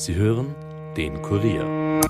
Sie hören den Kurier.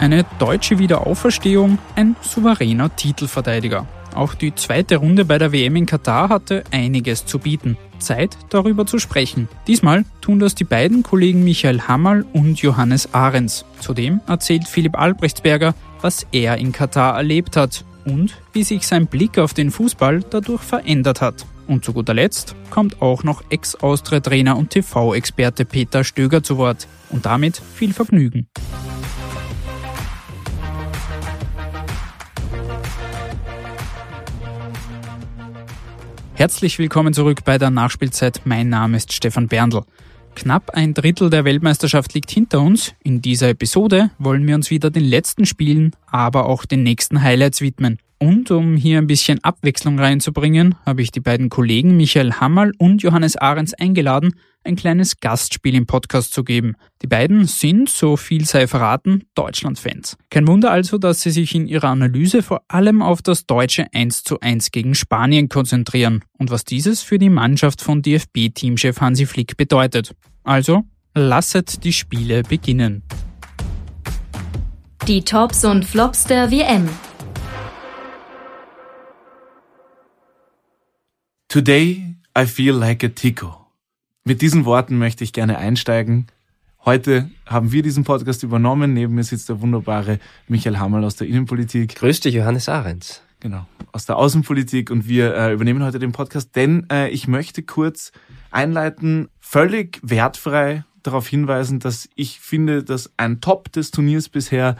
Eine deutsche Wiederauferstehung, ein souveräner Titelverteidiger. Auch die zweite Runde bei der WM in Katar hatte einiges zu bieten. Zeit, darüber zu sprechen. Diesmal tun das die beiden Kollegen Michael Hammerl und Johannes Ahrens. Zudem erzählt Philipp Albrechtsberger, was er in Katar erlebt hat und wie sich sein Blick auf den Fußball dadurch verändert hat. Und zu guter Letzt kommt auch noch Ex-Austria-Trainer und TV-Experte Peter Stöger zu Wort. Und damit viel Vergnügen. Herzlich willkommen zurück bei der Nachspielzeit. Mein Name ist Stefan Berndl. Knapp ein Drittel der Weltmeisterschaft liegt hinter uns. In dieser Episode wollen wir uns wieder den letzten Spielen, aber auch den nächsten Highlights widmen. Und um hier ein bisschen Abwechslung reinzubringen, habe ich die beiden Kollegen Michael Hammerl und Johannes Ahrens eingeladen, ein kleines Gastspiel im Podcast zu geben. Die beiden sind, so viel sei verraten, Deutschland-Fans. Kein Wunder also, dass sie sich in ihrer Analyse vor allem auf das deutsche 1 zu 1 gegen Spanien konzentrieren und was dieses für die Mannschaft von DFB-Teamchef Hansi Flick bedeutet. Also, lasset die Spiele beginnen. Die Tops und Flops der WM. Today I feel like a Tico. Mit diesen Worten möchte ich gerne einsteigen. Heute haben wir diesen Podcast übernommen. Neben mir sitzt der wunderbare Michael Hammerl aus der Innenpolitik. Grüß dich, Johannes Ahrens. Genau, aus der Außenpolitik und wir äh, übernehmen heute den Podcast, denn äh, ich möchte kurz einleiten, völlig wertfrei darauf hinweisen, dass ich finde, dass ein Top des Turniers bisher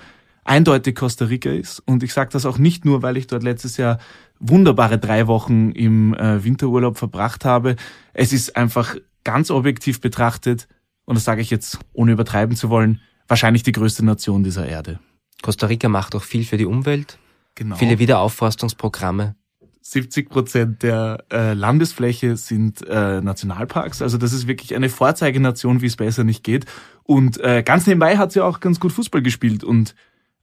eindeutig Costa Rica ist. Und ich sage das auch nicht nur, weil ich dort letztes Jahr wunderbare drei Wochen im äh, Winterurlaub verbracht habe. Es ist einfach ganz objektiv betrachtet, und das sage ich jetzt ohne übertreiben zu wollen, wahrscheinlich die größte Nation dieser Erde. Costa Rica macht auch viel für die Umwelt. Genau. Viele Wiederaufforstungsprogramme. 70 Prozent der äh, Landesfläche sind äh, Nationalparks. Also das ist wirklich eine Vorzeigenation, wie es besser nicht geht. Und äh, ganz nebenbei hat sie auch ganz gut Fußball gespielt und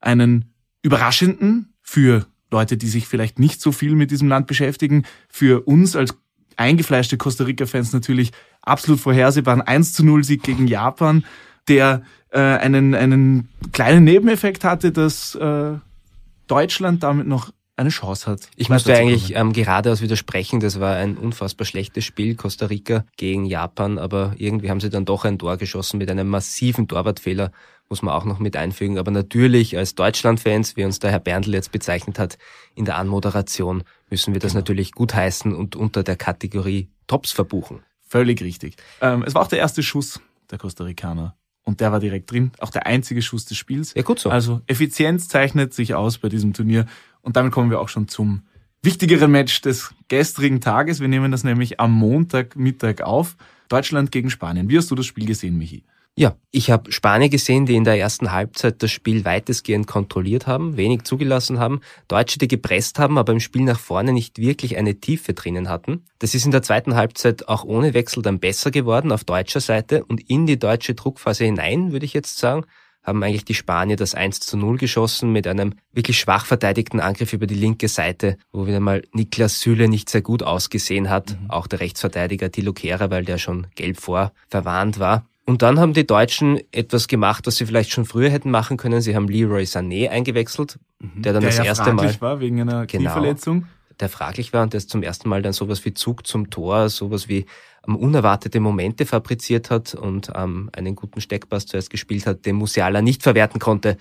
einen überraschenden für Leute, die sich vielleicht nicht so viel mit diesem Land beschäftigen, für uns als eingefleischte Costa Rica-Fans natürlich absolut vorhersehbaren 1 zu 0 Sieg gegen Japan, der äh, einen, einen kleinen Nebeneffekt hatte, dass äh, Deutschland damit noch eine Chance hat. Ich musste eigentlich ähm, geradeaus widersprechen, das war ein unfassbar schlechtes Spiel, Costa Rica gegen Japan, aber irgendwie haben sie dann doch ein Tor geschossen mit einem massiven Torwartfehler, muss man auch noch mit einfügen. Aber natürlich als Deutschland-Fans, wie uns der Herr Berndl jetzt bezeichnet hat, in der Anmoderation müssen wir das genau. natürlich gutheißen und unter der Kategorie Tops verbuchen. Völlig richtig. Ähm, es war auch der erste Schuss der Costa Ricaner. Und der war direkt drin. Auch der einzige Schuss des Spiels. Ja, gut so. Also Effizienz zeichnet sich aus bei diesem Turnier. Und damit kommen wir auch schon zum wichtigeren Match des gestrigen Tages. Wir nehmen das nämlich am Montagmittag auf. Deutschland gegen Spanien. Wie hast du das Spiel gesehen, Michi? Ja, ich habe Spanier gesehen, die in der ersten Halbzeit das Spiel weitestgehend kontrolliert haben, wenig zugelassen haben, Deutsche, die gepresst haben, aber im Spiel nach vorne nicht wirklich eine Tiefe drinnen hatten. Das ist in der zweiten Halbzeit auch ohne Wechsel dann besser geworden auf deutscher Seite und in die deutsche Druckphase hinein, würde ich jetzt sagen, haben eigentlich die Spanier das 1 zu 0 geschossen mit einem wirklich schwach verteidigten Angriff über die linke Seite, wo wieder mal Niklas Süle nicht sehr gut ausgesehen hat, mhm. auch der Rechtsverteidiger Tilo Kehrer, weil der schon gelb vorverwarnt war. Und dann haben die Deutschen etwas gemacht, was sie vielleicht schon früher hätten machen können. Sie haben Leroy Sané eingewechselt, mhm. der dann der das ja erste Mal war wegen einer genau, Knieverletzung. Der fraglich war und der zum ersten Mal dann sowas wie Zug zum Tor, sowas wie ähm, unerwartete Momente fabriziert hat und ähm, einen guten Steckpass zuerst gespielt hat, den Musiala nicht verwerten konnte.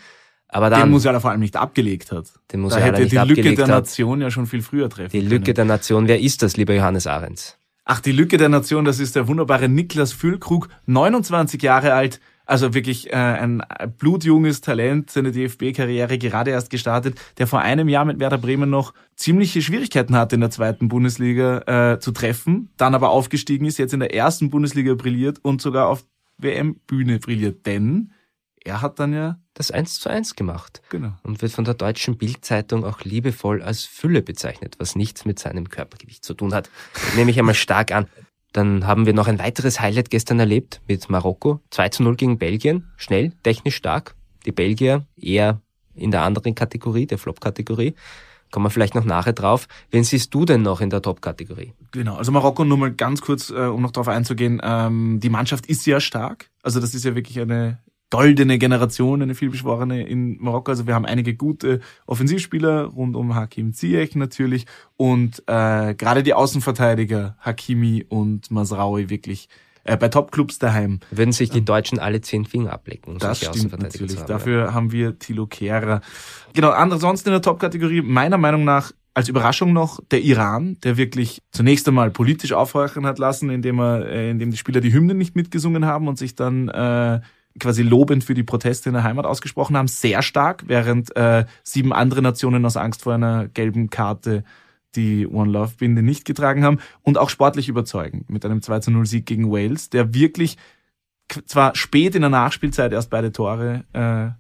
Aber dann, den Musiala vor allem nicht abgelegt hat. Den Musiala da hätte nicht die Lücke der hat. Nation ja schon viel früher treffen Die Lücke können. der Nation, wer ist das, lieber Johannes Ahrens? Ach, die Lücke der Nation, das ist der wunderbare Niklas Füllkrug, 29 Jahre alt, also wirklich äh, ein blutjunges Talent, seine DFB-Karriere gerade erst gestartet, der vor einem Jahr mit Werder Bremen noch ziemliche Schwierigkeiten hatte in der zweiten Bundesliga äh, zu treffen, dann aber aufgestiegen ist, jetzt in der ersten Bundesliga brilliert und sogar auf WM-Bühne brilliert, denn er hat dann ja das eins zu eins gemacht. Genau. Und wird von der deutschen Bildzeitung auch liebevoll als Fülle bezeichnet, was nichts mit seinem Körpergewicht zu tun hat. Nehme ich einmal stark an. Dann haben wir noch ein weiteres Highlight gestern erlebt mit Marokko. 2 zu 0 gegen Belgien. Schnell, technisch stark. Die Belgier eher in der anderen Kategorie, der Flop-Kategorie. Kommen wir vielleicht noch nachher drauf. Wen siehst du denn noch in der Top-Kategorie? Genau, also Marokko nur mal ganz kurz, äh, um noch darauf einzugehen. Ähm, die Mannschaft ist sehr stark. Also das ist ja wirklich eine goldene Generation, eine vielbeschworene in Marokko. Also wir haben einige gute Offensivspieler rund um Hakim Ziyech natürlich und äh, gerade die Außenverteidiger Hakimi und Masraoui wirklich äh, bei Topclubs daheim. Würden sich die Deutschen alle zehn Finger ablecken? Um Das stimmt natürlich. haben, Dafür haben wir Thilo Kehrer. Genau, ansonsten in der Top-Kategorie meiner Meinung nach als Überraschung noch der Iran, der wirklich zunächst einmal politisch aufhorchen hat lassen, indem er, äh, indem die Spieler die Hymne nicht mitgesungen haben und sich dann äh, quasi lobend für die Proteste in der Heimat ausgesprochen haben, sehr stark, während äh, sieben andere Nationen aus Angst vor einer gelben Karte die One Love Binde nicht getragen haben und auch sportlich überzeugend mit einem 2 zu 0 Sieg gegen Wales, der wirklich zwar spät in der Nachspielzeit erst beide Tore äh,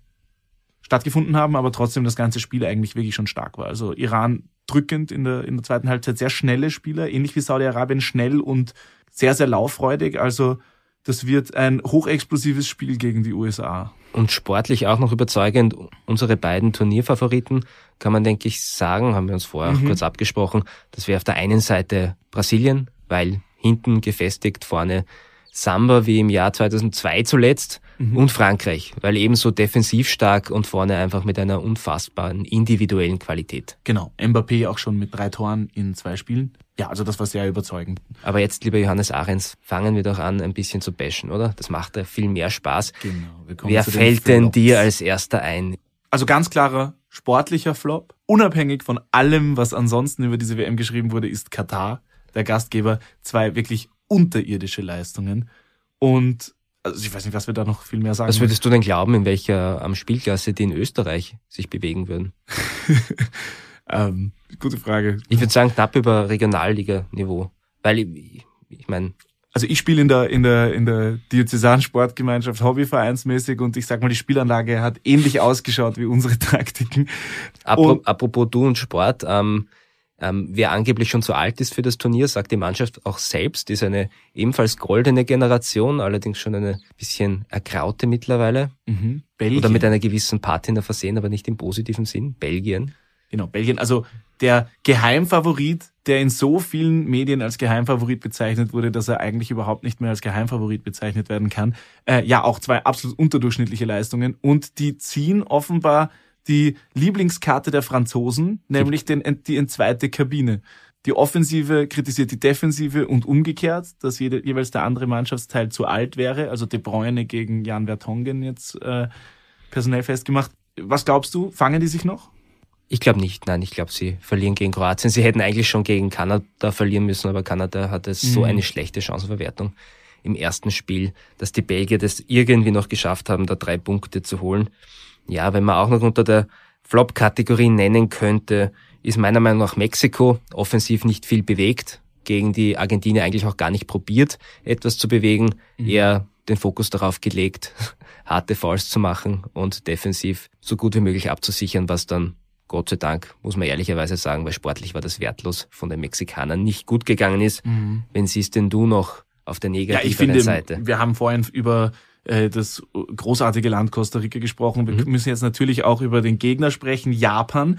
stattgefunden haben, aber trotzdem das ganze Spiel eigentlich wirklich schon stark war. Also Iran drückend in der, in der zweiten Halbzeit, sehr schnelle Spieler, ähnlich wie Saudi-Arabien, schnell und sehr, sehr lauffreudig. Also das wird ein hochexplosives Spiel gegen die USA. Und sportlich auch noch überzeugend. Unsere beiden Turnierfavoriten kann man, denke ich, sagen, haben wir uns vorher auch Mhm. kurz abgesprochen, dass wir auf der einen Seite Brasilien, weil hinten gefestigt, vorne Samba wie im Jahr 2002 zuletzt Mhm. und Frankreich, weil ebenso defensiv stark und vorne einfach mit einer unfassbaren individuellen Qualität. Genau, Mbappé auch schon mit drei Toren in zwei Spielen. Ja, also das war sehr überzeugend. Aber jetzt, lieber Johannes Ahrens, fangen wir doch an, ein bisschen zu bashen, oder? Das macht ja viel mehr Spaß. Genau. wir kommen Wer fällt denn Flops. dir als erster ein? Also ganz klarer sportlicher Flop. Unabhängig von allem, was ansonsten über diese WM geschrieben wurde, ist Katar, der Gastgeber, zwei wirklich unterirdische Leistungen. Und also ich weiß nicht, was wir da noch viel mehr sagen. Was würdest du denn glauben, in welcher am Spielklasse die in Österreich sich bewegen würden? ähm, gute Frage. Ich würde sagen, knapp über Regionalliga-Niveau. Weil ich, ich meine, Also ich spiele in der in der in der Diözesan Sportgemeinschaft hobbyvereinsmäßig und ich sag mal, die Spielanlage hat ähnlich ausgeschaut wie unsere Taktiken. apro Und- apropos du und Sport, ähm, ähm, wer angeblich schon zu alt ist für das Turnier, sagt die Mannschaft auch selbst, ist eine ebenfalls goldene Generation, allerdings schon eine bisschen ergraute mittlerweile. Mhm. Belgien. Oder mit einer gewissen Patina versehen, aber nicht im positiven Sinn. Belgien. Genau, Belgien. Also der Geheimfavorit, der in so vielen Medien als Geheimfavorit bezeichnet wurde, dass er eigentlich überhaupt nicht mehr als Geheimfavorit bezeichnet werden kann. Äh, ja, auch zwei absolut unterdurchschnittliche Leistungen. Und die ziehen offenbar die Lieblingskarte der Franzosen, nämlich den, die in zweite Kabine. Die Offensive kritisiert die Defensive und umgekehrt, dass jede, jeweils der andere Mannschaftsteil zu alt wäre. Also De Bruyne gegen Jan Vertonghen jetzt äh, personell festgemacht. Was glaubst du, fangen die sich noch? Ich glaube nicht, nein, ich glaube, sie verlieren gegen Kroatien. Sie hätten eigentlich schon gegen Kanada verlieren müssen, aber Kanada hatte so Mhm. eine schlechte Chancenverwertung im ersten Spiel, dass die Belgier das irgendwie noch geschafft haben, da drei Punkte zu holen. Ja, wenn man auch noch unter der Flop-Kategorie nennen könnte, ist meiner Meinung nach Mexiko offensiv nicht viel bewegt, gegen die Argentinier eigentlich auch gar nicht probiert, etwas zu bewegen, eher den Fokus darauf gelegt, harte Fouls zu machen und defensiv so gut wie möglich abzusichern, was dann Gott sei Dank, muss man ehrlicherweise sagen, weil sportlich war das wertlos von den Mexikanern nicht gut gegangen ist. Wenn siehst denn du noch auf der Ja, negativeren ich finde, Seite? wir haben vorhin über äh, das großartige Land Costa Rica gesprochen. Wir müssen jetzt natürlich auch über den Gegner sprechen, Japan.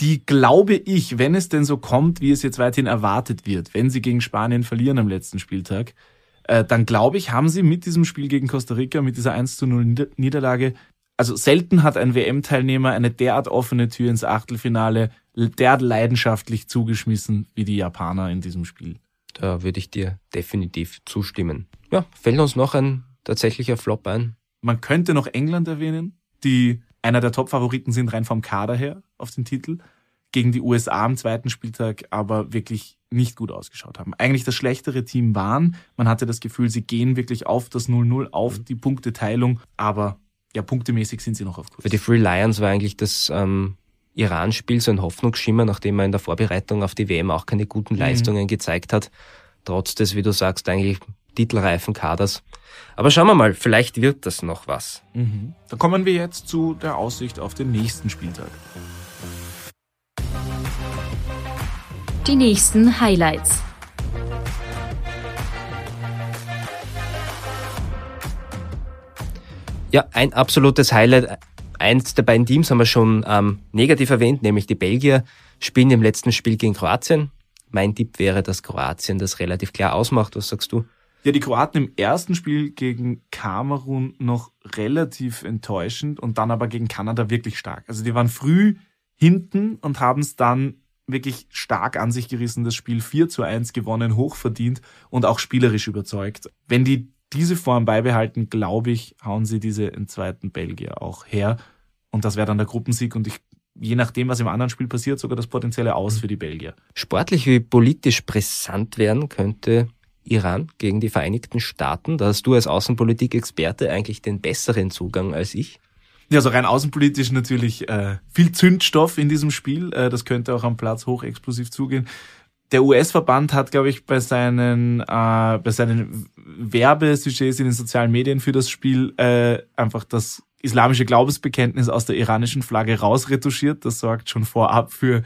Die glaube ich, wenn es denn so kommt, wie es jetzt weiterhin erwartet wird, wenn sie gegen Spanien verlieren am letzten Spieltag, äh, dann glaube ich, haben sie mit diesem Spiel gegen Costa Rica, mit dieser 1 zu 0 Nieder Niederlage, also selten hat ein WM-Teilnehmer eine derart offene Tür ins Achtelfinale derart leidenschaftlich zugeschmissen wie die Japaner in diesem Spiel. Da würde ich dir definitiv zustimmen. Ja, fällt uns noch ein tatsächlicher Flop ein. Man könnte noch England erwähnen, die einer der Top-Favoriten sind, rein vom Kader her auf den Titel, gegen die USA am zweiten Spieltag aber wirklich nicht gut ausgeschaut haben. Eigentlich das schlechtere Team waren. Man hatte das Gefühl, sie gehen wirklich auf das 0-0, auf die Punkteteilung, aber ja, punktemäßig sind sie noch auf Kurs. Für die Free Lions war eigentlich das ähm, Iran-Spiel so ein Hoffnungsschimmer, nachdem man in der Vorbereitung auf die WM auch keine guten Leistungen gezeigt hat. Trotz des, wie du sagst, eigentlich titelreifen Kaders. Aber schauen wir mal, vielleicht wird das noch was. Mhm. Dann kommen wir jetzt zu der Aussicht auf den nächsten Spieltag. Die nächsten Highlights. Ja, ein absolutes Highlight eins der beiden Teams haben wir schon ähm, negativ erwähnt, nämlich die Belgier spielen im letzten Spiel gegen Kroatien. Mein Tipp wäre, dass Kroatien das relativ klar ausmacht. Was sagst du? Ja, die Kroaten im ersten Spiel gegen Kamerun noch relativ enttäuschend und dann aber gegen Kanada wirklich stark. Also die waren früh hinten und haben es dann wirklich stark an sich gerissen, das Spiel 4 zu 1 gewonnen, hochverdient und auch spielerisch überzeugt. Wenn die diese Form beibehalten, glaube ich, hauen sie diese in zweiten Belgier auch her. Und das wäre dann der Gruppensieg und ich, je nachdem, was im anderen Spiel passiert, sogar das potenzielle Aus für die Belgier. Sportlich wie politisch brisant werden könnte Iran gegen die Vereinigten Staaten. Da hast du als Außenpolitik-Experte eigentlich den besseren Zugang als ich. Ja, so rein außenpolitisch natürlich äh, viel Zündstoff in diesem Spiel. Äh, das könnte auch am Platz hochexplosiv zugehen. Der US-Verband hat, glaube ich, bei seinen, äh, bei seinen Werbesujets in den sozialen Medien für das Spiel äh, einfach das islamische Glaubensbekenntnis aus der iranischen Flagge rausretuschiert. Das sorgt schon vorab für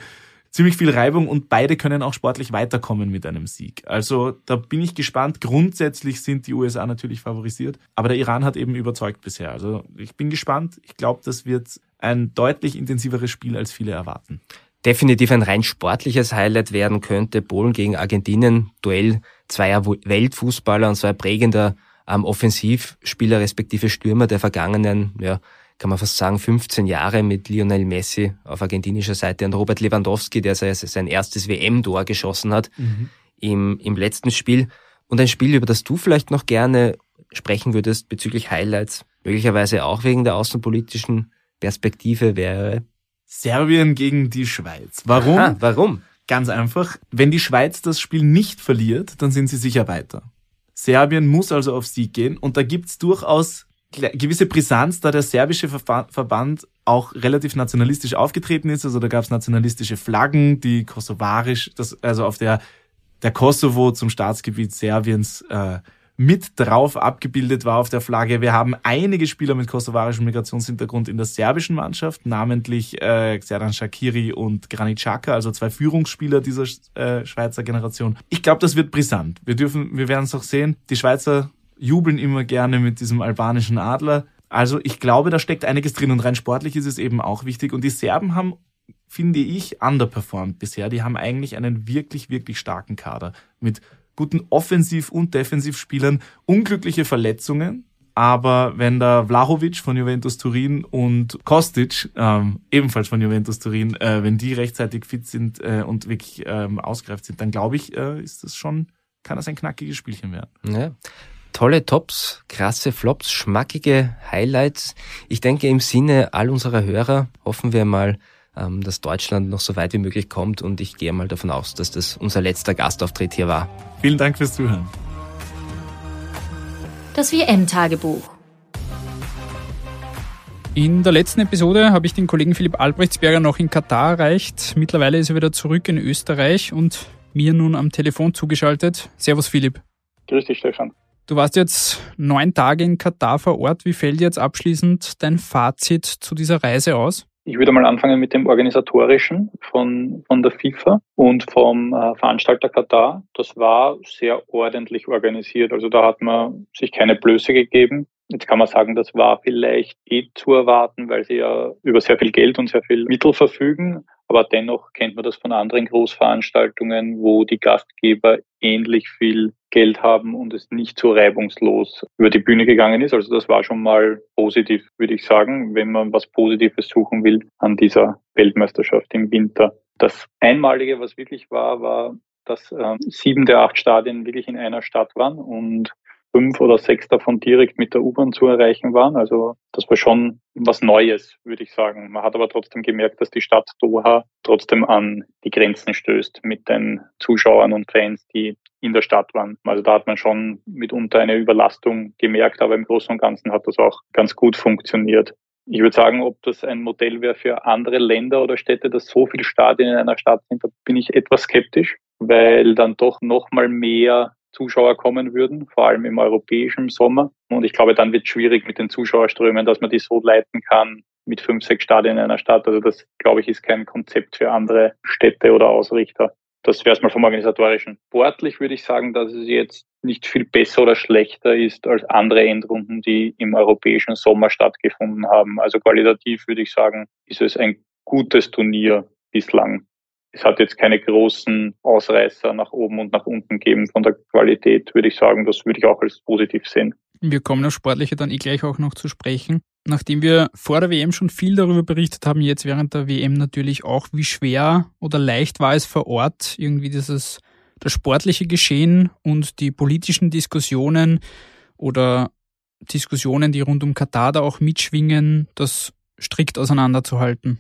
ziemlich viel Reibung und beide können auch sportlich weiterkommen mit einem Sieg. Also da bin ich gespannt. Grundsätzlich sind die USA natürlich favorisiert, aber der Iran hat eben überzeugt bisher. Also ich bin gespannt. Ich glaube, das wird ein deutlich intensiveres Spiel, als viele erwarten. Definitiv ein rein sportliches Highlight werden könnte Polen gegen Argentinien. Duell zweier Weltfußballer und zwar prägender ähm, Offensivspieler respektive Stürmer der vergangenen ja, kann man fast sagen, 15 Jahre mit Lionel Messi auf argentinischer Seite und Robert Lewandowski, der sein erstes WM-Tor geschossen hat mhm. im, im letzten Spiel. Und ein Spiel, über das du vielleicht noch gerne sprechen würdest bezüglich Highlights, möglicherweise auch wegen der außenpolitischen Perspektive wäre Serbien gegen die Schweiz. Warum? Aha, warum? Ganz einfach. Wenn die Schweiz das Spiel nicht verliert, dann sind sie sicher weiter. Serbien muss also auf Sieg gehen und da gibt's durchaus gewisse Brisanz, da der serbische Verband auch relativ nationalistisch aufgetreten ist. Also da gab es nationalistische Flaggen, die kosovarisch, das, also auf der der Kosovo zum Staatsgebiet Serbiens äh, mit drauf abgebildet war auf der Flagge. Wir haben einige Spieler mit kosovarischem Migrationshintergrund in der serbischen Mannschaft, namentlich äh, Xerdan Shakiri und Granit Xhaka, also zwei Führungsspieler dieser äh, Schweizer Generation. Ich glaube, das wird brisant. Wir dürfen, wir werden es auch sehen. Die Schweizer jubeln immer gerne mit diesem albanischen Adler. Also ich glaube, da steckt einiges drin und rein sportlich ist es eben auch wichtig. Und die Serben haben, finde ich, underperformed bisher. Die haben eigentlich einen wirklich, wirklich starken Kader mit guten Offensiv- und Defensivspielern, unglückliche Verletzungen. Aber wenn da Vlahovic von Juventus Turin und Kostic, ähm, ebenfalls von Juventus Turin, äh, wenn die rechtzeitig fit sind äh, und wirklich ähm, ausgereift sind, dann glaube ich, äh, ist das schon, kann das ein knackiges Spielchen werden. Ja tolle Tops, krasse Flops, schmackige Highlights. Ich denke, im Sinne all unserer Hörer hoffen wir mal, dass Deutschland noch so weit wie möglich kommt und ich gehe mal davon aus, dass das unser letzter Gastauftritt hier war. Vielen Dank fürs Zuhören. Das WM-Tagebuch. In der letzten Episode habe ich den Kollegen Philipp Albrechtsberger noch in Katar erreicht. Mittlerweile ist er wieder zurück in Österreich und mir nun am Telefon zugeschaltet. Servus Philipp. Grüß dich, Stefan. Du warst jetzt neun Tage in Katar vor Ort. Wie fällt jetzt abschließend dein Fazit zu dieser Reise aus? Ich würde mal anfangen mit dem organisatorischen von, von der FIFA und vom äh, Veranstalter Katar. Das war sehr ordentlich organisiert. Also da hat man sich keine Blöße gegeben. Jetzt kann man sagen, das war vielleicht eh zu erwarten, weil sie ja über sehr viel Geld und sehr viel Mittel verfügen. Aber dennoch kennt man das von anderen Großveranstaltungen, wo die Gastgeber ähnlich viel Geld haben und es nicht so reibungslos über die Bühne gegangen ist. Also das war schon mal positiv, würde ich sagen, wenn man was Positives suchen will an dieser Weltmeisterschaft im Winter. Das Einmalige, was wirklich war, war, dass äh, sieben der acht Stadien wirklich in einer Stadt waren und fünf oder sechs davon direkt mit der U-Bahn zu erreichen waren. Also das war schon was Neues, würde ich sagen. Man hat aber trotzdem gemerkt, dass die Stadt Doha trotzdem an die Grenzen stößt mit den Zuschauern und Fans, die in der Stadt waren. Also da hat man schon mitunter eine Überlastung gemerkt, aber im Großen und Ganzen hat das auch ganz gut funktioniert. Ich würde sagen, ob das ein Modell wäre für andere Länder oder Städte, dass so viele Stadien in einer Stadt sind, da bin ich etwas skeptisch, weil dann doch noch mal mehr Zuschauer kommen würden, vor allem im europäischen Sommer. Und ich glaube, dann wird es schwierig mit den Zuschauerströmen, dass man die so leiten kann mit fünf, sechs Stadien in einer Stadt. Also das, glaube ich, ist kein Konzept für andere Städte oder Ausrichter. Das wäre es mal vom Organisatorischen. Sportlich würde ich sagen, dass es jetzt nicht viel besser oder schlechter ist als andere Endrunden, die im europäischen Sommer stattgefunden haben. Also qualitativ würde ich sagen, ist es ein gutes Turnier bislang. Es hat jetzt keine großen Ausreißer nach oben und nach unten gegeben. Von der Qualität würde ich sagen, das würde ich auch als positiv sehen. Wir kommen auf Sportliche dann eh gleich auch noch zu sprechen. Nachdem wir vor der WM schon viel darüber berichtet haben, jetzt während der WM natürlich auch, wie schwer oder leicht war es vor Ort, irgendwie dieses, das sportliche Geschehen und die politischen Diskussionen oder Diskussionen, die rund um Katar da auch mitschwingen, das strikt auseinanderzuhalten.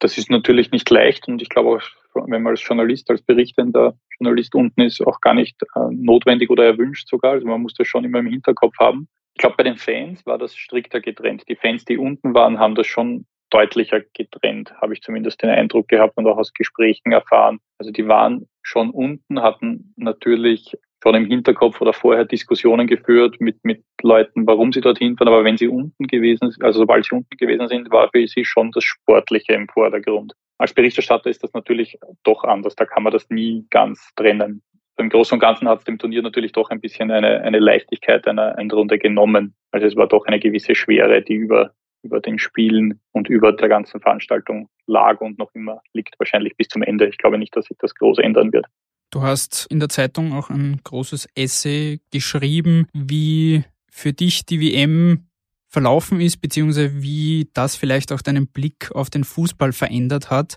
Das ist natürlich nicht leicht und ich glaube auch, wenn man als Journalist, als berichtender Journalist unten ist, auch gar nicht äh, notwendig oder erwünscht sogar. Also man muss das schon immer im Hinterkopf haben. Ich glaube, bei den Fans war das strikter getrennt. Die Fans, die unten waren, haben das schon deutlicher getrennt, habe ich zumindest den Eindruck gehabt und auch aus Gesprächen erfahren. Also die waren schon unten, hatten natürlich schon im Hinterkopf oder vorher Diskussionen geführt mit, mit Leuten, warum sie dorthin fahren. Aber wenn sie unten gewesen sind, also sobald sie unten gewesen sind, war für sie schon das Sportliche im Vordergrund. Als Berichterstatter ist das natürlich doch anders. Da kann man das nie ganz trennen im Großen und Ganzen hat es dem Turnier natürlich doch ein bisschen eine, eine Leichtigkeit einer, einer Runde genommen. Also es war doch eine gewisse Schwere, die über, über den Spielen und über der ganzen Veranstaltung lag und noch immer liegt, wahrscheinlich bis zum Ende. Ich glaube nicht, dass sich das groß ändern wird. Du hast in der Zeitung auch ein großes Essay geschrieben, wie für dich die WM verlaufen ist, beziehungsweise wie das vielleicht auch deinen Blick auf den Fußball verändert hat.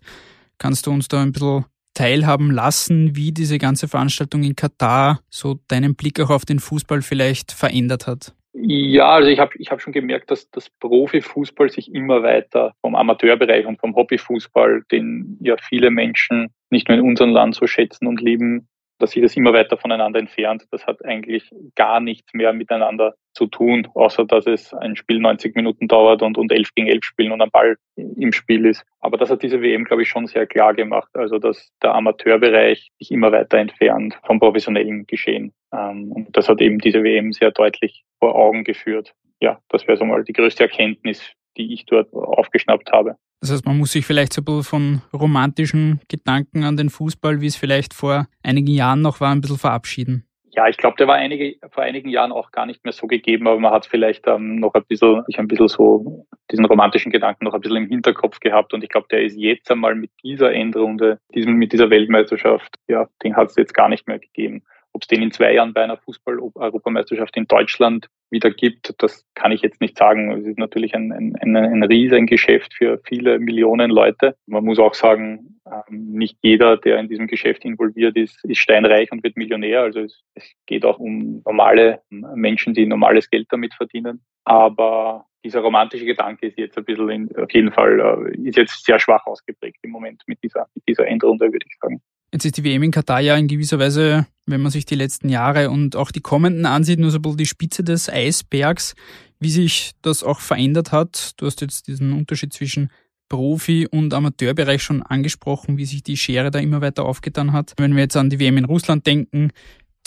Kannst du uns da ein bisschen teilhaben lassen, wie diese ganze Veranstaltung in Katar so deinen Blick auch auf den Fußball vielleicht verändert hat? Ja, also ich habe ich hab schon gemerkt, dass das Profifußball sich immer weiter vom Amateurbereich und vom Hobbyfußball, den ja viele Menschen nicht nur in unserem Land so schätzen und lieben, dass sich das immer weiter voneinander entfernt. Das hat eigentlich gar nichts mehr miteinander zu tun, außer dass es ein Spiel 90 Minuten dauert und, und 11 gegen 11 spielen und ein Ball im Spiel ist. Aber das hat diese WM, glaube ich, schon sehr klar gemacht. Also, dass der Amateurbereich sich immer weiter entfernt vom professionellen Geschehen. Ähm, und das hat eben diese WM sehr deutlich vor Augen geführt. Ja, das wäre so mal die größte Erkenntnis, die ich dort aufgeschnappt habe. Das heißt, man muss sich vielleicht so ein bisschen von romantischen Gedanken an den Fußball, wie es vielleicht vor einigen Jahren noch war, ein bisschen verabschieden. Ja, ich glaube, der war einige, vor einigen Jahren auch gar nicht mehr so gegeben, aber man hat vielleicht ähm, noch ein bisschen, ich ein bisschen so diesen romantischen Gedanken noch ein bisschen im Hinterkopf gehabt und ich glaube, der ist jetzt einmal mit dieser Endrunde, diesem, mit dieser Weltmeisterschaft, ja, den hat es jetzt gar nicht mehr gegeben. Ob es den in zwei Jahren bei einer Fußball-Europameisterschaft in Deutschland wieder gibt, das kann ich jetzt nicht sagen. Es ist natürlich ein, ein, ein, ein riesen Geschäft für viele Millionen Leute. Man muss auch sagen, ähm, nicht jeder, der in diesem Geschäft involviert ist, ist steinreich und wird Millionär. Also es, es geht auch um normale Menschen, die normales Geld damit verdienen. Aber dieser romantische Gedanke ist jetzt ein bisschen in, auf jeden Fall, äh, ist jetzt sehr schwach ausgeprägt im Moment mit dieser, mit dieser Endrunde, würde ich sagen. Jetzt ist die WM in Katar ja in gewisser Weise, wenn man sich die letzten Jahre und auch die kommenden ansieht, nur so ein bisschen die Spitze des Eisbergs, wie sich das auch verändert hat. Du hast jetzt diesen Unterschied zwischen Profi- und Amateurbereich schon angesprochen, wie sich die Schere da immer weiter aufgetan hat. Wenn wir jetzt an die WM in Russland denken,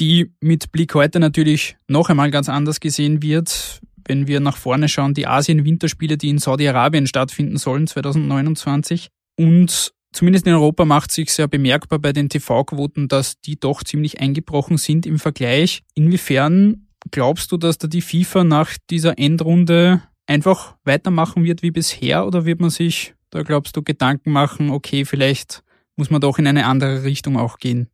die mit Blick heute natürlich noch einmal ganz anders gesehen wird. Wenn wir nach vorne schauen, die Asien-Winterspiele, die in Saudi-Arabien stattfinden sollen 2029 und Zumindest in Europa macht sich sehr bemerkbar bei den TV-Quoten, dass die doch ziemlich eingebrochen sind im Vergleich. Inwiefern glaubst du, dass da die FIFA nach dieser Endrunde einfach weitermachen wird wie bisher oder wird man sich, da glaubst du, Gedanken machen, okay, vielleicht muss man doch in eine andere Richtung auch gehen?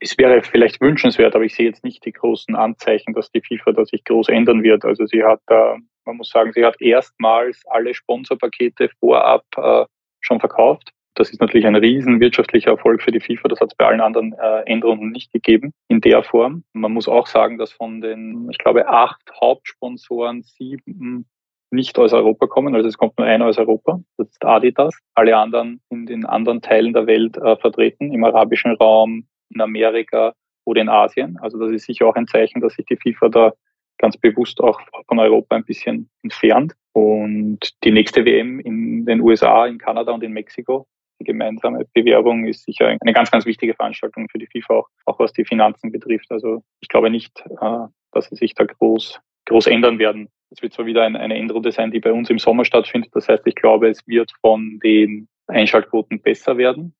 es wäre vielleicht wünschenswert, aber ich sehe jetzt nicht die großen Anzeichen, dass die FIFA da sich groß ändern wird. Also sie hat, äh, man muss sagen, sie hat erstmals alle Sponsorpakete vorab äh, schon verkauft. Das ist natürlich ein riesen wirtschaftlicher Erfolg für die FIFA. Das hat es bei allen anderen äh, Änderungen nicht gegeben in der Form. Man muss auch sagen, dass von den, ich glaube, acht Hauptsponsoren sieben nicht aus Europa kommen. Also es kommt nur einer aus Europa. Das ist Adidas. Alle anderen in den anderen Teilen der Welt äh, vertreten, im arabischen Raum, in Amerika oder in Asien. Also das ist sicher auch ein Zeichen, dass sich die FIFA da ganz bewusst auch von Europa ein bisschen entfernt. Und die nächste WM in den USA, in Kanada und in Mexiko, die gemeinsame Bewerbung ist sicher eine ganz, ganz wichtige Veranstaltung für die FIFA, auch, auch was die Finanzen betrifft. Also ich glaube nicht, äh, dass sie sich da groß, groß ändern werden. Es wird zwar wieder eine, Endrunde sein, die bei uns im Sommer stattfindet. Das heißt, ich glaube, es wird von den Einschaltquoten besser werden,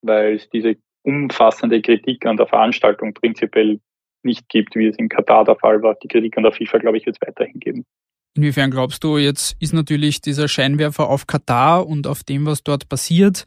weil es diese umfassende Kritik an der Veranstaltung prinzipiell nicht gibt, wie es in Katar der Fall war. Die Kritik an der FIFA, glaube ich, wird es weiterhin geben. Inwiefern glaubst du, jetzt ist natürlich dieser Scheinwerfer auf Katar und auf dem, was dort passiert,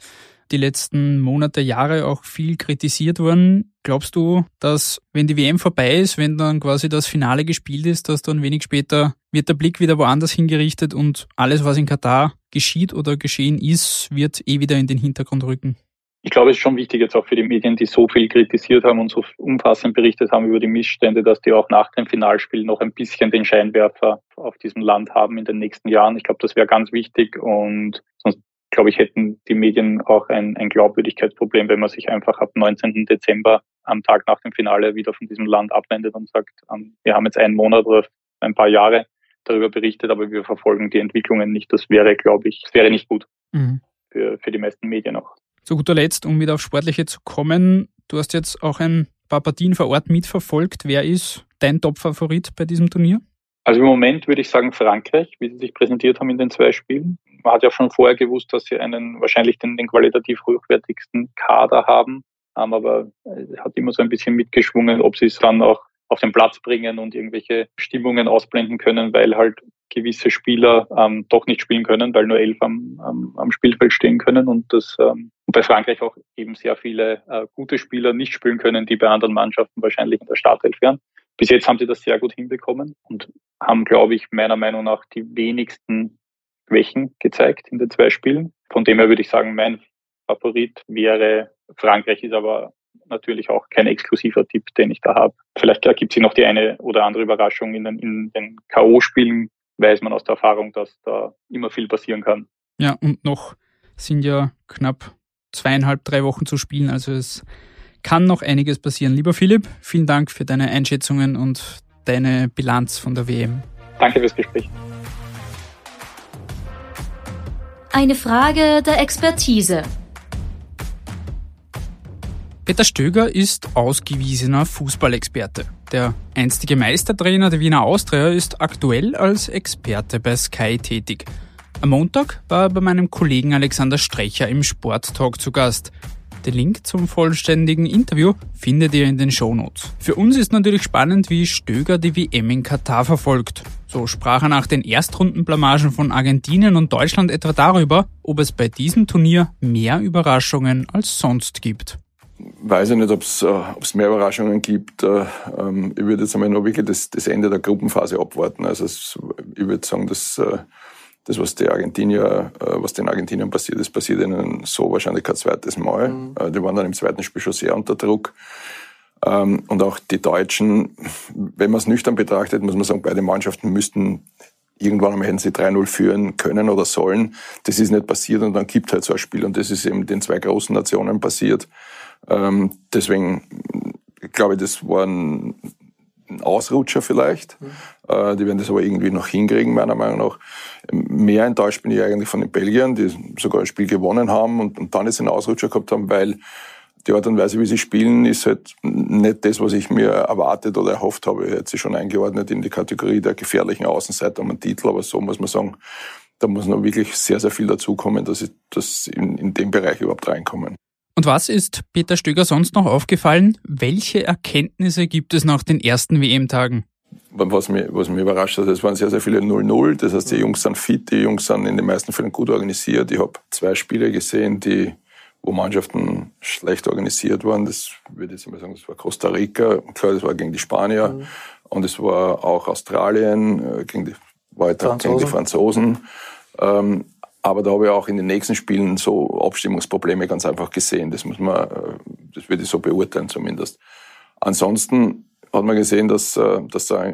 die letzten Monate, Jahre auch viel kritisiert worden. Glaubst du, dass wenn die WM vorbei ist, wenn dann quasi das Finale gespielt ist, dass dann wenig später wird der Blick wieder woanders hingerichtet und alles, was in Katar geschieht oder geschehen ist, wird eh wieder in den Hintergrund rücken? Ich glaube, es ist schon wichtig jetzt auch für die Medien, die so viel kritisiert haben und so umfassend berichtet haben über die Missstände, dass die auch nach dem Finalspiel noch ein bisschen den Scheinwerfer auf diesem Land haben in den nächsten Jahren. Ich glaube, das wäre ganz wichtig und sonst glaube ich, hätten die Medien auch ein, ein Glaubwürdigkeitsproblem, wenn man sich einfach ab 19. Dezember am Tag nach dem Finale wieder von diesem Land abwendet und sagt, ähm, wir haben jetzt einen Monat oder ein paar Jahre darüber berichtet, aber wir verfolgen die Entwicklungen nicht. Das wäre, glaube ich, das wäre nicht gut mhm. für, für die meisten Medien auch. Zu guter Letzt, um wieder auf Sportliche zu kommen, du hast jetzt auch ein paar Partien vor Ort mitverfolgt. Wer ist dein Top-Favorit bei diesem Turnier? Also im Moment würde ich sagen Frankreich, wie sie sich präsentiert haben in den zwei Spielen. Man hat ja schon vorher gewusst, dass sie einen wahrscheinlich den, den qualitativ hochwertigsten Kader haben, aber es hat immer so ein bisschen mitgeschwungen, ob sie es dann auch auf den Platz bringen und irgendwelche Stimmungen ausblenden können, weil halt gewisse Spieler ähm, doch nicht spielen können, weil nur elf am, am, am Spielfeld stehen können und das ähm, bei Frankreich auch eben sehr viele äh, gute Spieler nicht spielen können, die bei anderen Mannschaften wahrscheinlich in der Startelf wären. Bis jetzt haben sie das sehr gut hinbekommen und haben, glaube ich, meiner Meinung nach die wenigsten Schwächen gezeigt in den zwei Spielen. Von dem her würde ich sagen, mein Favorit wäre Frankreich, ist aber natürlich auch kein exklusiver Tipp, den ich da habe. Vielleicht ergibt sich noch die eine oder andere Überraschung in den, in den K.O.-Spielen weiß man aus der Erfahrung, dass da immer viel passieren kann. Ja, und noch sind ja knapp zweieinhalb, drei Wochen zu spielen. Also es kann noch einiges passieren. Lieber Philipp, vielen Dank für deine Einschätzungen und deine Bilanz von der WM. Danke fürs Gespräch. Eine Frage der Expertise. Peter Stöger ist ausgewiesener Fußballexperte. Der einstige Meistertrainer der Wiener Austria ist aktuell als Experte bei Sky tätig. Am Montag war er bei meinem Kollegen Alexander Strecher im Sporttalk zu Gast. Den Link zum vollständigen Interview findet ihr in den Shownotes. Für uns ist natürlich spannend, wie Stöger die WM in Katar verfolgt. So sprach er nach den Erstrundenblamagen von Argentinien und Deutschland etwa darüber, ob es bei diesem Turnier mehr Überraschungen als sonst gibt weiß ich nicht, ob es äh, mehr Überraschungen gibt. Äh, ähm, ich würde jetzt einmal noch wirklich das, das Ende der Gruppenphase abwarten. Also es, ich würde sagen, dass äh, das, was die Argentinier, äh, was den Argentiniern passiert ist, passiert ihnen so wahrscheinlich kein zweites Mal. Mhm. Äh, die waren dann im zweiten Spiel schon sehr unter Druck. Ähm, und auch die Deutschen, wenn man es nüchtern betrachtet, muss man sagen, beide Mannschaften müssten irgendwann einmal hätten sie 3-0 führen können oder sollen. Das ist nicht passiert und dann gibt halt so ein Spiel und das ist eben den zwei großen Nationen passiert. Ähm, deswegen glaube ich, das war ein, Ausrutscher vielleicht. Mhm. Äh, die werden das aber irgendwie noch hinkriegen, meiner Meinung nach. Mehr enttäuscht bin ich eigentlich von den Belgiern, die sogar ein Spiel gewonnen haben und, und dann jetzt einen Ausrutscher gehabt haben, weil die Art und Weise, wie sie spielen, ist halt nicht das, was ich mir erwartet oder erhofft habe. Ich hätte sie schon eingeordnet in die Kategorie der gefährlichen Außenseiter um einen Titel, aber so muss man sagen, da muss noch wirklich sehr, sehr viel dazukommen, dass, ich, dass in, in den Bereich überhaupt reinkommen. Und was ist Peter Stöger sonst noch aufgefallen? Welche Erkenntnisse gibt es nach den ersten WM-Tagen? Was mich, was mich überrascht hat, es waren sehr, sehr viele 0-0. Das heißt, die Jungs sind fit, die Jungs sind in den meisten Fällen gut organisiert. Ich habe zwei Spiele gesehen, die, wo Mannschaften schlecht organisiert waren. Das würde ich jetzt mal sagen, das war Costa Rica, klar, das war gegen die Spanier. Mhm. Und es war auch Australien, äh, gegen die, weiter halt gegen die Franzosen. Ähm, aber da habe ich auch in den nächsten Spielen so Abstimmungsprobleme ganz einfach gesehen. Das muss man, äh, das würde ich so beurteilen zumindest. Ansonsten hat man gesehen, dass, äh, dass da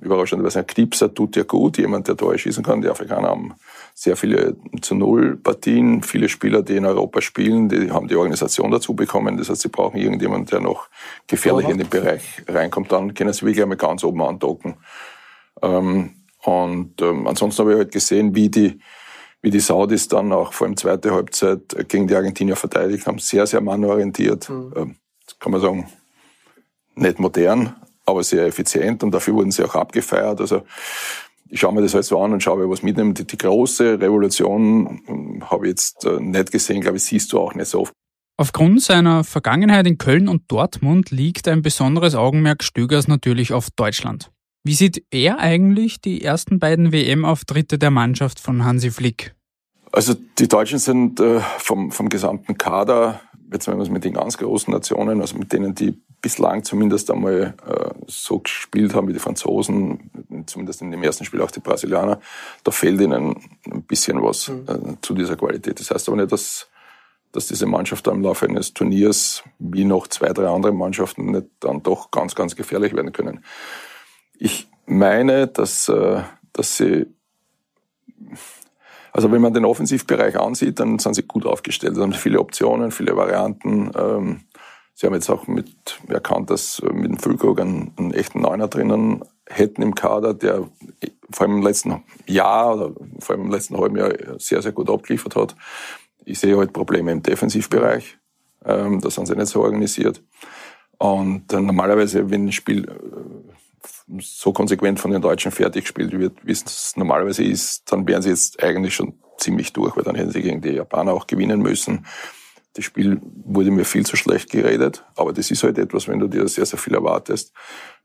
überraschenderweise ein Knipser tut ja gut. Jemand, der Tore schießen kann. Die Afrikaner haben sehr viele zu Null Partien. Viele Spieler, die in Europa spielen, die haben die Organisation dazu bekommen. Das heißt, sie brauchen irgendjemanden, der noch gefährlich in den Bereich reinkommt. Dann können sie wirklich einmal ganz oben andocken. Ähm, und ähm, ansonsten habe ich halt gesehen, wie die, wie die Saudis dann auch vor allem zweite Halbzeit gegen die Argentinier verteidigt haben. Sehr, sehr mannorientiert. Mhm. Ähm, das kann man sagen, nicht modern, aber sehr effizient und dafür wurden sie auch abgefeiert. Also ich schaue mir das halt so an und schaue, was mitnehmen. Die, die große Revolution ähm, habe ich jetzt äh, nicht gesehen, glaube ich, siehst du auch nicht so oft. Aufgrund seiner Vergangenheit in Köln und Dortmund liegt ein besonderes Augenmerk Stögers natürlich auf Deutschland. Wie sieht er eigentlich die ersten beiden WM-Auftritte der Mannschaft von Hansi Flick? Also die Deutschen sind äh, vom, vom gesamten Kader, jetzt wenn man es mit den ganz großen Nationen, also mit denen, die bislang zumindest einmal äh, so gespielt haben wie die Franzosen, zumindest in dem ersten Spiel auch die Brasilianer, da fehlt ihnen ein bisschen was mhm. äh, zu dieser Qualität. Das heißt aber nicht, dass dass diese Mannschaft im Laufe eines Turniers wie noch zwei, drei andere Mannschaften nicht dann doch ganz, ganz gefährlich werden können. Ich meine, dass, äh, dass sie, also wenn man den Offensivbereich ansieht, dann sind sie gut aufgestellt. Sie haben viele Optionen, viele Varianten. Ähm, sie haben jetzt auch mit erkannt, dass mit dem Füllkrug einen, einen echten Neuner drinnen hätten im Kader, der vor allem im letzten Jahr oder vor allem im letzten halben Jahr sehr, sehr gut abgeliefert hat. Ich sehe halt Probleme im Defensivbereich. Ähm, da sind sie nicht so organisiert. Und äh, normalerweise, wenn ein Spiel äh, so konsequent von den Deutschen fertig gespielt wird, wie es normalerweise ist, dann wären sie jetzt eigentlich schon ziemlich durch, weil dann hätten sie gegen die Japaner auch gewinnen müssen. Das Spiel wurde mir viel zu schlecht geredet, aber das ist halt etwas, wenn du dir sehr, sehr viel erwartest.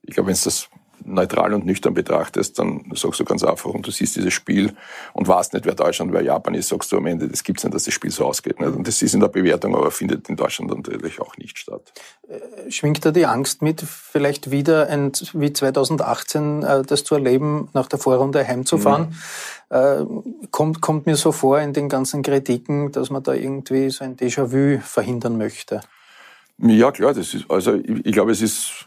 Ich glaube, wenn es das neutral und nüchtern betrachtest, dann sagst du ganz einfach, und du siehst dieses Spiel und weißt nicht, wer Deutschland, wer Japan ist, sagst du am Ende, das gibt's nicht, dass das Spiel so ausgeht. Nicht? Und das ist in der Bewertung, aber findet in Deutschland natürlich auch nicht statt. Äh, schwingt da die Angst mit, vielleicht wieder ein, wie 2018 äh, das zu erleben, nach der Vorrunde heimzufahren? Mhm. Äh, kommt, kommt mir so vor in den ganzen Kritiken, dass man da irgendwie so ein Déjà-vu verhindern möchte. Ja, klar, das ist, also ich, ich glaube, es ist,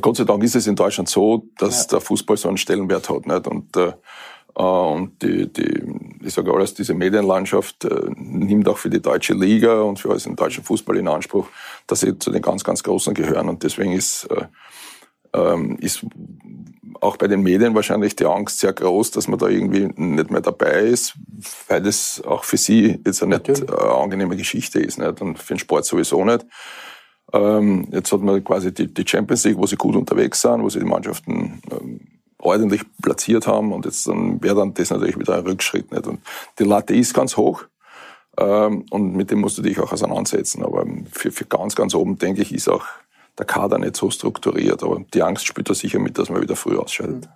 Gott sei Dank ist es in Deutschland so, dass ja. der Fußball so einen Stellenwert hat, nicht? Und, äh, und die, die, ich sage alles, diese Medienlandschaft äh, nimmt auch für die deutsche Liga und für alles den deutschen Fußball in Anspruch, dass sie zu den ganz, ganz Großen gehören. Und deswegen ist, äh, ist auch bei den Medien wahrscheinlich die Angst sehr groß, dass man da irgendwie nicht mehr dabei ist, weil das auch für sie jetzt eine nicht eine angenehme Geschichte ist nicht? und für den Sport sowieso nicht. Ähm, jetzt hat man quasi die, die Champions League, wo sie gut unterwegs sind, wo sie die Mannschaften ähm, ordentlich platziert haben und jetzt dann wäre dann das natürlich wieder ein Rückschritt. Nicht? Und die Latte ist ganz hoch ähm, und mit dem musst du dich auch auseinandersetzen. Aber für, für ganz, ganz oben, denke ich, ist auch der Kader nicht so strukturiert. Aber die Angst spielt da sicher mit, dass man wieder früh ausscheidet.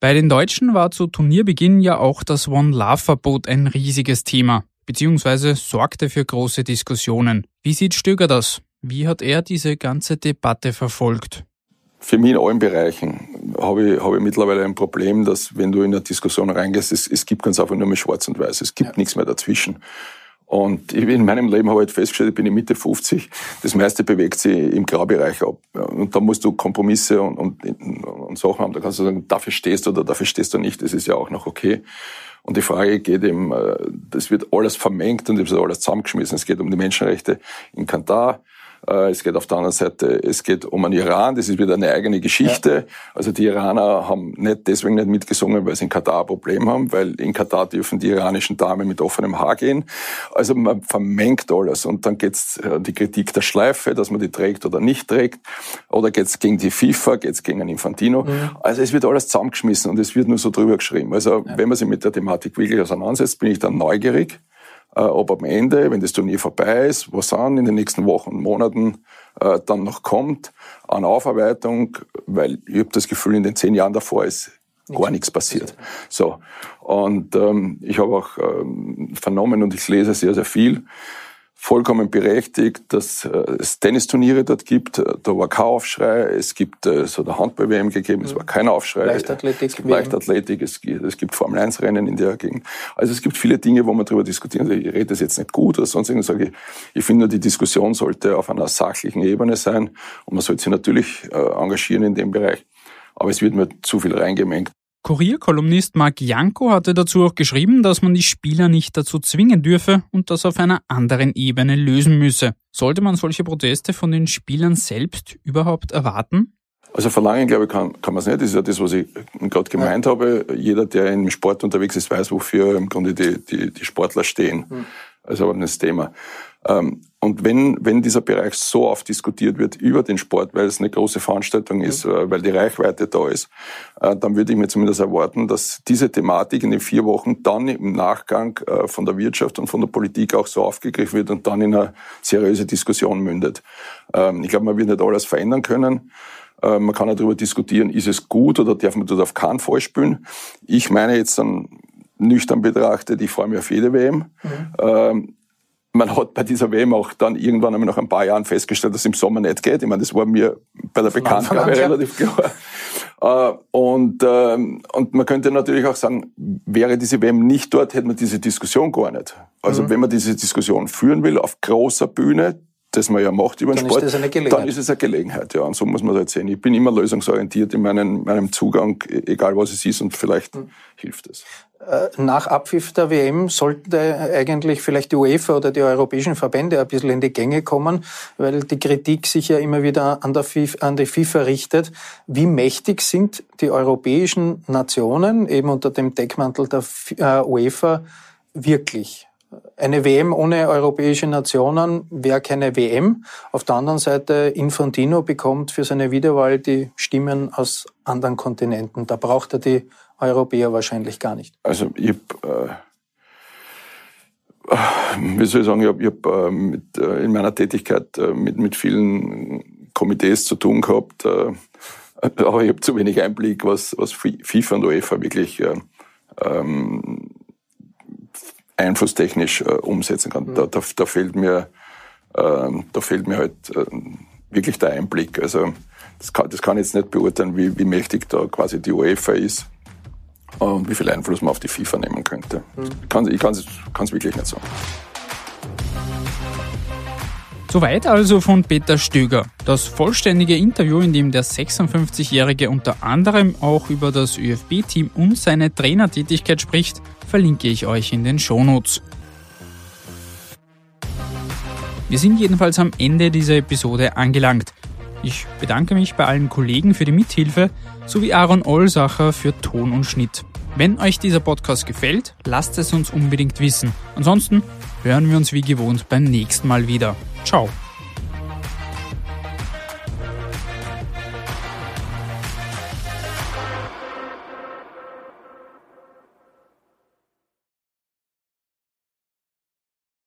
Bei den Deutschen war zu Turnierbeginn ja auch das One-Love-Verbot ein riesiges Thema, beziehungsweise sorgte für große Diskussionen. Wie sieht Stöger das? Wie hat er diese ganze Debatte verfolgt? Für mich in allen Bereichen habe ich, habe ich mittlerweile ein Problem, dass wenn du in eine Diskussion reingehst, es, es gibt ganz einfach nur mehr schwarz und weiß. Es gibt ja. nichts mehr dazwischen. Und in meinem Leben habe ich halt festgestellt, ich bin in Mitte 50, das meiste bewegt sich im Graubereich ab. Und da musst du Kompromisse und, und, und Sachen haben. Da kannst du sagen, dafür stehst du oder dafür stehst du nicht. Das ist ja auch noch okay. Und die Frage geht eben, äh, das wird alles vermengt und es wird alles zusammengeschmissen. Es geht um die Menschenrechte in Katar. Äh, es geht auf der anderen Seite, es geht um den Iran, das ist wieder eine eigene Geschichte. Ja. Also die Iraner haben nicht deswegen nicht mitgesungen, weil sie in Katar ein Problem haben, weil in Katar dürfen die iranischen Damen mit offenem Haar gehen. Also man vermengt alles und dann geht's äh, die Kritik der Schleife, dass man die trägt oder nicht trägt. Oder geht's gegen die FIFA, geht's gegen einen Infantino. Mhm. Also es wird alles zusammengeschmissen und es wird nur so drüber geschrieben. Also ja. wenn man sich mit der Thematik wirklich auseinandersetzt, bin ich dann neugierig ob am Ende, wenn das Turnier vorbei ist, was dann in den nächsten Wochen und Monaten äh, dann noch kommt an Aufarbeitung, weil ich habe das Gefühl, in den zehn Jahren davor ist gar nichts passiert. So. Und ähm, ich habe auch ähm, vernommen und ich lese sehr sehr viel vollkommen berechtigt, dass äh, es Tennisturniere dort gibt. Da war kein Aufschrei. Es gibt äh, so der Handball-WM gegeben, es war kein Aufschrei. Leichtathletik. Es gibt Leichtathletik, es gibt, es gibt Formel-1-Rennen in der Gegend. Also es gibt viele Dinge, wo man darüber diskutieren. Ich rede das jetzt nicht gut oder sonst irgendwas. Sage ich, ich finde die Diskussion sollte auf einer sachlichen Ebene sein und man sollte sich natürlich äh, engagieren in dem Bereich. Aber es wird mir zu viel reingemengt. Kurierkolumnist Marc Janko hatte dazu auch geschrieben, dass man die Spieler nicht dazu zwingen dürfe und das auf einer anderen Ebene lösen müsse. Sollte man solche Proteste von den Spielern selbst überhaupt erwarten? Also verlangen, glaube ich, kann, kann man es nicht. Das ist ja das, was ich gerade gemeint ja. habe. Jeder, der im Sport unterwegs ist, weiß, wofür im Grunde die, die, die Sportler stehen. Mhm. Also aber das Thema. Ähm, und wenn, wenn dieser Bereich so oft diskutiert wird über den Sport, weil es eine große Veranstaltung ist, mhm. weil die Reichweite da ist, äh, dann würde ich mir zumindest erwarten, dass diese Thematik in den vier Wochen dann im Nachgang äh, von der Wirtschaft und von der Politik auch so aufgegriffen wird und dann in eine seriöse Diskussion mündet. Ähm, ich glaube, man wird nicht alles verändern können. Man kann auch darüber diskutieren, ist es gut oder darf man dort auf keinen Fall spielen. Ich meine jetzt dann nüchtern betrachtet, ich freue mich auf jede WM. Mhm. Man hat bei dieser WM auch dann irgendwann einmal nach ein paar Jahren festgestellt, dass es im Sommer nicht geht. Ich meine, das war mir bei der Bekanntgabe relativ klar. Äh, und, ähm, und man könnte natürlich auch sagen, wäre diese WM nicht dort, hätte man diese Diskussion gar nicht. Also mhm. wenn man diese Diskussion führen will auf großer Bühne, das man ja macht über den dann Sport, ist dann ist es eine Gelegenheit. Ja, und so muss man das halt sehen. Ich bin immer lösungsorientiert in meinem, meinem Zugang, egal was es ist, und vielleicht mhm. hilft es. Äh, nach Abpfiff der WM sollten eigentlich vielleicht die UEFA oder die europäischen Verbände ein bisschen in die Gänge kommen, weil die Kritik sich ja immer wieder an, der FIFA, an die FIFA richtet. Wie mächtig sind die europäischen Nationen eben unter dem Deckmantel der äh, UEFA wirklich? Eine WM ohne europäische Nationen wäre keine WM. Auf der anderen Seite, Infantino bekommt für seine Wiederwahl die Stimmen aus anderen Kontinenten. Da braucht er die Europäer wahrscheinlich gar nicht. Also ich habe, äh, wie soll ich sagen, ich habe hab, äh, mit, äh, in meiner Tätigkeit äh, mit, mit vielen Komitees zu tun gehabt, aber ich habe zu wenig Einblick, was, was FIFA und UEFA wirklich äh, ähm, einflusstechnisch äh, umsetzen kann. Mhm. Da, da, da, fehlt mir, äh, da fehlt mir halt äh, wirklich der Einblick. Also das kann, das kann ich jetzt nicht beurteilen, wie, wie mächtig da quasi die UEFA ist und wie viel Einfluss man auf die FIFA nehmen könnte. Mhm. Kann, ich kann es wirklich nicht sagen. Soweit also von Peter Stöger. Das vollständige Interview, in dem der 56-Jährige unter anderem auch über das ÖFB-Team und seine Trainertätigkeit spricht, verlinke ich euch in den Shownotes. Wir sind jedenfalls am Ende dieser Episode angelangt. Ich bedanke mich bei allen Kollegen für die Mithilfe sowie Aaron Olsacher für Ton und Schnitt. Wenn euch dieser Podcast gefällt, lasst es uns unbedingt wissen. Ansonsten hören wir uns wie gewohnt beim nächsten Mal wieder. Ciao.